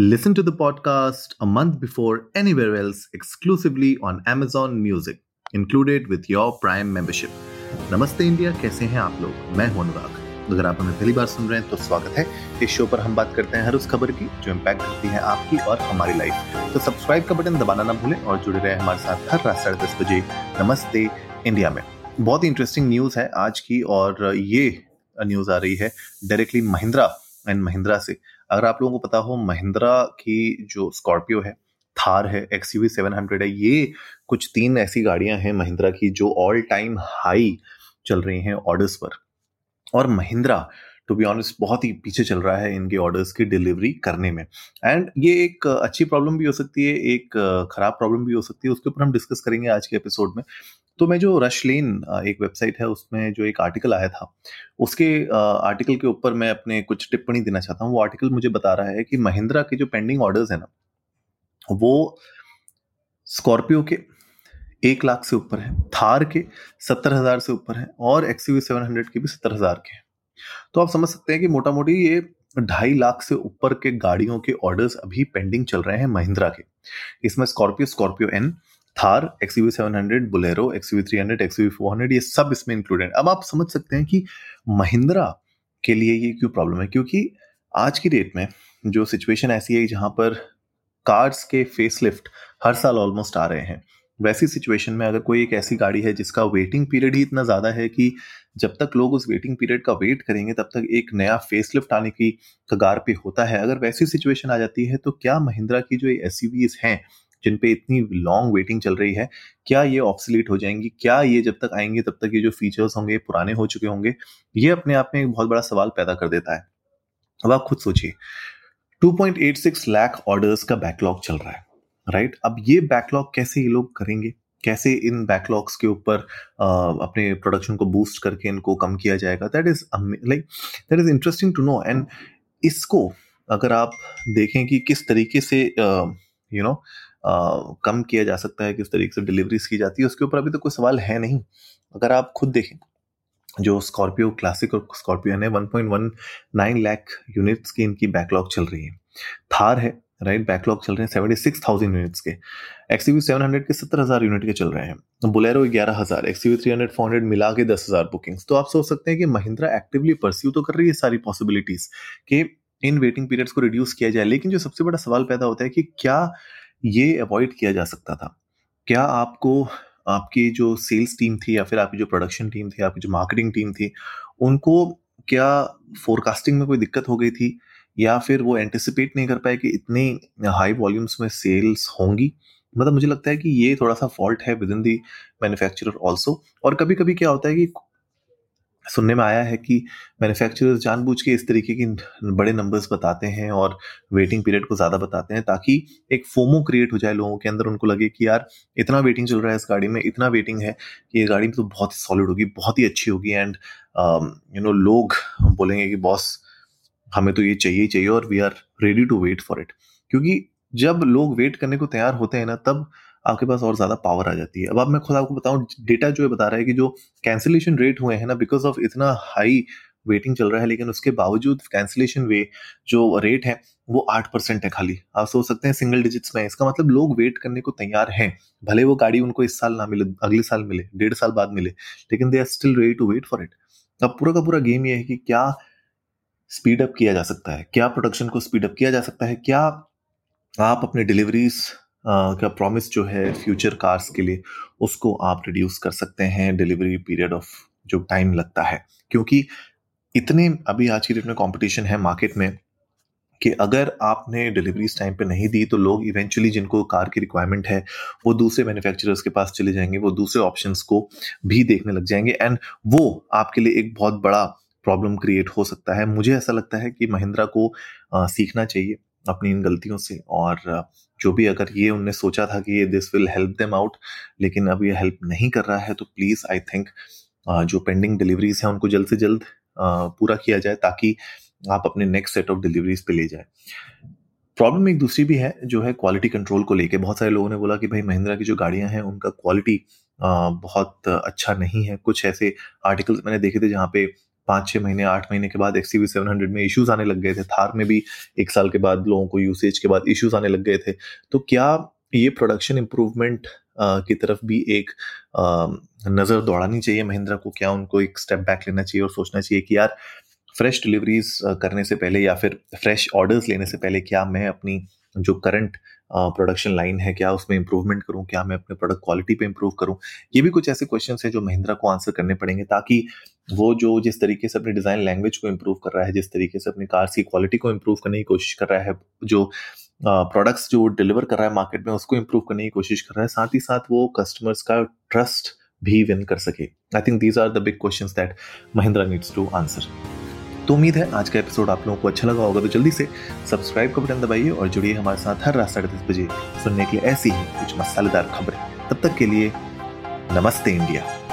Listen to the podcast a month before anywhere else exclusively on Amazon Music, included with your Prime membership. नमस्ते India कैसे हैं आप लोग? मैं हूँ अनुराग। अगर आप हमें पहली बार सुन रहे हैं तो स्वागत है। इस शो पर हम बात करते हैं हर उस खबर की जो इम्पैक्ट करती है आपकी और हमारी लाइफ तो सब्सक्राइब का बटन दबाना ना भूलें और जुड़े रहे हमारे साथ हर रात साढ़े दस बजे नमस्ते इंडिया में। बहुत ही इंटरेस्टिंग न्यूज़ है आज की और ये न्यूज़ आ रही है डायरेक्टली महिंद्रा एंड महिंद्रा से। अगर आप लोगों को पता हो, महिंद्रा की जो स्कॉर्पियो है, थार है एक्स यू सेवन हंड्रेड है, ये कुछ तीन ऐसी गाड़ियाँ हैं महिंद्रा की जो ऑल टाइम हाई चल रही हैं ऑर्डर्स पर। और महिंद्रा टू बी ऑनेस्ट बहुत ही पीछे चल रहा है इनके ऑर्डर्स की डिलीवरी करने में। एंड ये एक अच्छी प्रॉब्लम भी हो सकती है, एक खराब प्रॉब्लम भी हो सकती है, उसके ऊपर हम डिस्कस करेंगे आज के एपिसोड में। तो मैं जो रश लेन एक वेबसाइट है, उसमें जो एक आर्टिकल आया था, उसके आर्टिकल के ऊपर मैं अपने कुछ टिप्पणी देना चाहता हूँ। वो आर्टिकल मुझे बता रहा है कि महिंद्रा के जो पेंडिंग ऑर्डर्स है ना, वो स्कॉर्पियो के एक लाख से ऊपर है थार के सत्तर हज़ार से ऊपर है और एक्सयू सेवन हंड्रेड के भी सत्तर हज़ार के हैं। तो आप समझ सकते हैं कि मोटा मोटी ये ढाई लाख से ऊपर के गाड़ियों के ऑर्डर्स अभी पेंडिंग चल रहे हैं महिंद्रा के। इसमें Scorpio Scorpio N Thar XUV seven hundred Bolero XUV three hundred XUV four hundred ये सब इसमें इंक्लूडेड अब आप समझ सकते हैं कि महिंद्रा के लिए ये क्यों प्रॉब्लम है? क्योंकि आज की डेट में जो सिचुएशन ऐसी है जहाँ पर कार्स के फेसलिफ्ट हर साल ऑलमोस्ट आ रहे हैं, वैसी सिचुएशन में अगर कोई एक ऐसी गाड़ी है जिसका वेटिंग पीरियड ही इतना ज़्यादा है कि जब तक लोग उस वेटिंग पीरियड का वेट करेंगे, तब तक एक नया फेसलिफ्ट आने की कगार पे होता है। अगर वैसी सिचुएशन आ जाती है तो क्या महिंद्रा की जो एस हैं जिन पे इतनी लॉन्ग वेटिंग चल रही है, क्या ये ऑप्सलीट हो जाएँगी? क्या ये जब तक आएँगे, तब तक ये जो फीचर्स होंगे पुराने हो चुके होंगे? ये अपने आप में एक बहुत बड़ा सवाल पैदा कर देता है। अब आप खुद सोचिए 2.86 लाख ऑर्डर्स का बैकलॉग चल रहा है राइट अब ये बैकलॉग कैसे ये लोग करेंगे? कैसे इन बैकलॉग्स के ऊपर अपने प्रोडक्शन को बूस्ट करके इनको कम किया जाएगा? That is like that is interesting to know and इसको अगर आप देखें कि किस तरीके से यू नो कम किया जा सकता है किस तरीके से डिलीवरीज की जाती है, उसके ऊपर अभी तो कोई सवाल है नहीं। अगर आप खुद देखें, जो स्कॉर्पियो क्लासिक और स्कॉर्पियो है 1.19 लाख यूनिट्स की इनकी बैकलॉग चल रही है। थार है राइट बैकलॉग चल रहे हैं सेवेंटी सिक्स थाउज़ेंड यूनिट्स के। एक्सयू सेवन हंड्रेड के सत्तर हज़ार यूनिट के चल रहे हैं। बुलेरो ग्यारह हज़ार XUV three hundred four hundred मिला के दस हज़ार बुकिंग्स तो आप सोच सकते हैं कि महिंद्रा एक्टिवली परस्यू तो कर रही है सारी पॉसिबिलिटीज कि इन वेटिंग पीरियड्स को रिड्यूस किया जाए, लेकिन जो सबसे बड़ा सवाल पैदा होता है कि क्या ये अवॉइड किया जा सकता था। क्या आपको आपकी जो सेल्स टीम थी या फिर आपकी जो प्रोडक्शन टीम थी, आपकी जो मार्केटिंग टीम थी, उनको क्या फोरकास्टिंग में कोई दिक्कत हो गई थी? या फिर वो एंटिसिपेट नहीं कर पाए कि इतनी हाई वॉल्यूम्स में सेल्स होंगी? मतलब मुझे लगता है कि ये थोड़ा सा फॉल्ट है within the manufacturer also और कभी कभी क्या होता है कि सुनने में आया है कि मैन्युफैक्चरर्स जानबूझ के इस तरीके की बड़े नंबर्स बताते हैं और वेटिंग पीरियड को ज़्यादा बताते हैं ताकि एक फोमो क्रिएट हो जाए लोगों के अंदर, उनको लगे कि यार इतना वेटिंग चल रहा है इस गाड़ी में, इतना वेटिंग है कि ये गाड़ी तो बहुत ही सॉलिड होगी, बहुत ही अच्छी होगी एंड यू नो लोग बोलेंगे कि बॉस हमें तो ये चाहिए चाहिए और we are ready to wait for it क्योंकि जब लोग वेट करने को तैयार होते हैं ना, तब आपके पास और ज़्यादा पावर आ जाती है। अब आप, मैं खुद आपको बताऊँ डेटा जो है बता रहा है कि जो कैंसिलेशन रेट हुए हैं ना बिकॉज़ ऑफ़ इतना हाई वेटिंग चल रहा है, लेकिन उसके बावजूद कैंसिलेशन वे जो रेट है, वो आठ परसेंट है खाली। आप सोच सकते हैं सिंगल डिजिट्स में। इसका मतलब लोग वेट करने को तैयार हैं। भले वो गाड़ी उनको इस साल ना मिले, अगले साल मिले, डेढ़ साल बाद मिले, लेकिन they are still ready to wait for it अब पूरा का पूरा गेम ये है कि क्या स्पीड अप किया जा सकता है? क्या प्रोडक्शन को स्पीड अप किया जा सकता है? क्या आप अपने डिलीवरीज का प्रॉमिस जो है फ्यूचर कार्स के लिए उसको आप रिड्यूस कर सकते हैं डिलीवरी पीरियड ऑफ़ जो टाइम लगता है। क्योंकि इतने अभी आज की डेट में कंपटीशन है मार्केट में कि अगर आपने डिलीवरीज टाइम पे नहीं दी तो लोग इवेंचुअली जिनको कार की रिक्वायरमेंट है वो दूसरे मैन्युफैक्चरर्स के पास चले जाएँगे वो दूसरे ऑप्शंस को भी देखने लग जाएँगे। एंड वो आपके लिए एक बहुत बड़ा प्रॉब्लम क्रिएट हो सकता है। मुझे ऐसा लगता है कि महिंद्रा को आ, सीखना चाहिए अपनी इन गलतियों से और जो भी अगर ये उनने सोचा था कि ये this will help them out लेकिन अब ये हेल्प नहीं कर रहा है तो प्लीज़ आई थिंक जो पेंडिंग डिलीवरीज हैं, उनको जल्द से जल्द पूरा किया जाए ताकि आप अपने नेक्स्ट सेट ऑफ़ डिलीवरीज पे ले जाए। प्रॉब्लम एक दूसरी भी है, जो है क्वालिटी कंट्रोल को लेके। बहुत सारे लोगों ने बोला कि भाई महिंद्रा की जो गाड़ियाँ हैं, उनका क्वालिटी बहुत अच्छा नहीं है। कुछ ऐसे आर्टिकल्स मैंने देखे थे जहाँ पे पाँच छः महीने, आठ महीने के बाद एक्स वी सेवन हंड्रेड में इश्यूज़ आने लग गए थे। थार में भी एक साल के बाद लोगों को यूसेज के बाद इश्यूज़ आने लग गए थे। तो क्या ये प्रोडक्शन इम्प्रूवमेंट की तरफ़ भी एक नज़र दौड़ानी चाहिए महिंद्रा को? क्या उनको एक स्टेप बैक लेना चाहिए और सोचना चाहिए कि यार फ्रेश डिलीवरीज करने से पहले या फिर फ्रेश ऑर्डर्स लेने से पहले क्या मैं अपनी जो करंट प्रोडक्शन लाइन है, क्या उसमें इंप्रूवमेंट करूँ? क्या मैं अपने प्रोडक्ट क्वालिटी पे इंप्रूव करूँ? ये भी कुछ ऐसे क्वेश्चन है जो महिंद्रा को आंसर करने पड़ेंगे ताकि वो जो जिस तरीके से अपनी डिज़ाइन लैंग्वेज को इम्प्रूव कर रहा है, जिस तरीके से अपनी कार्स की क्वालिटी को इम्प्रूव करने की कोशिश कर रहा है, जो प्रोडक्ट्स जो डिलीवर कर रहा है मार्केट में, उसको इम्प्रूव करने की कोशिश कर रहा है, साथ ही साथ वो कस्टमर्स का ट्रस्ट भी विन कर सके। I think these are the big question that Mahindra needs to answer तो उम्मीद है आज का एपिसोड आप लोगों को अच्छा लगा होगा तो जल्दी से सब्सक्राइब का बटन दबाइए और जुड़िए हमारे साथ हर रात साढ़े दस बजे सुनने के लिए ऐसी ही कुछ मसालेदार खबरें। तब तक के लिए नमस्ते इंडिया।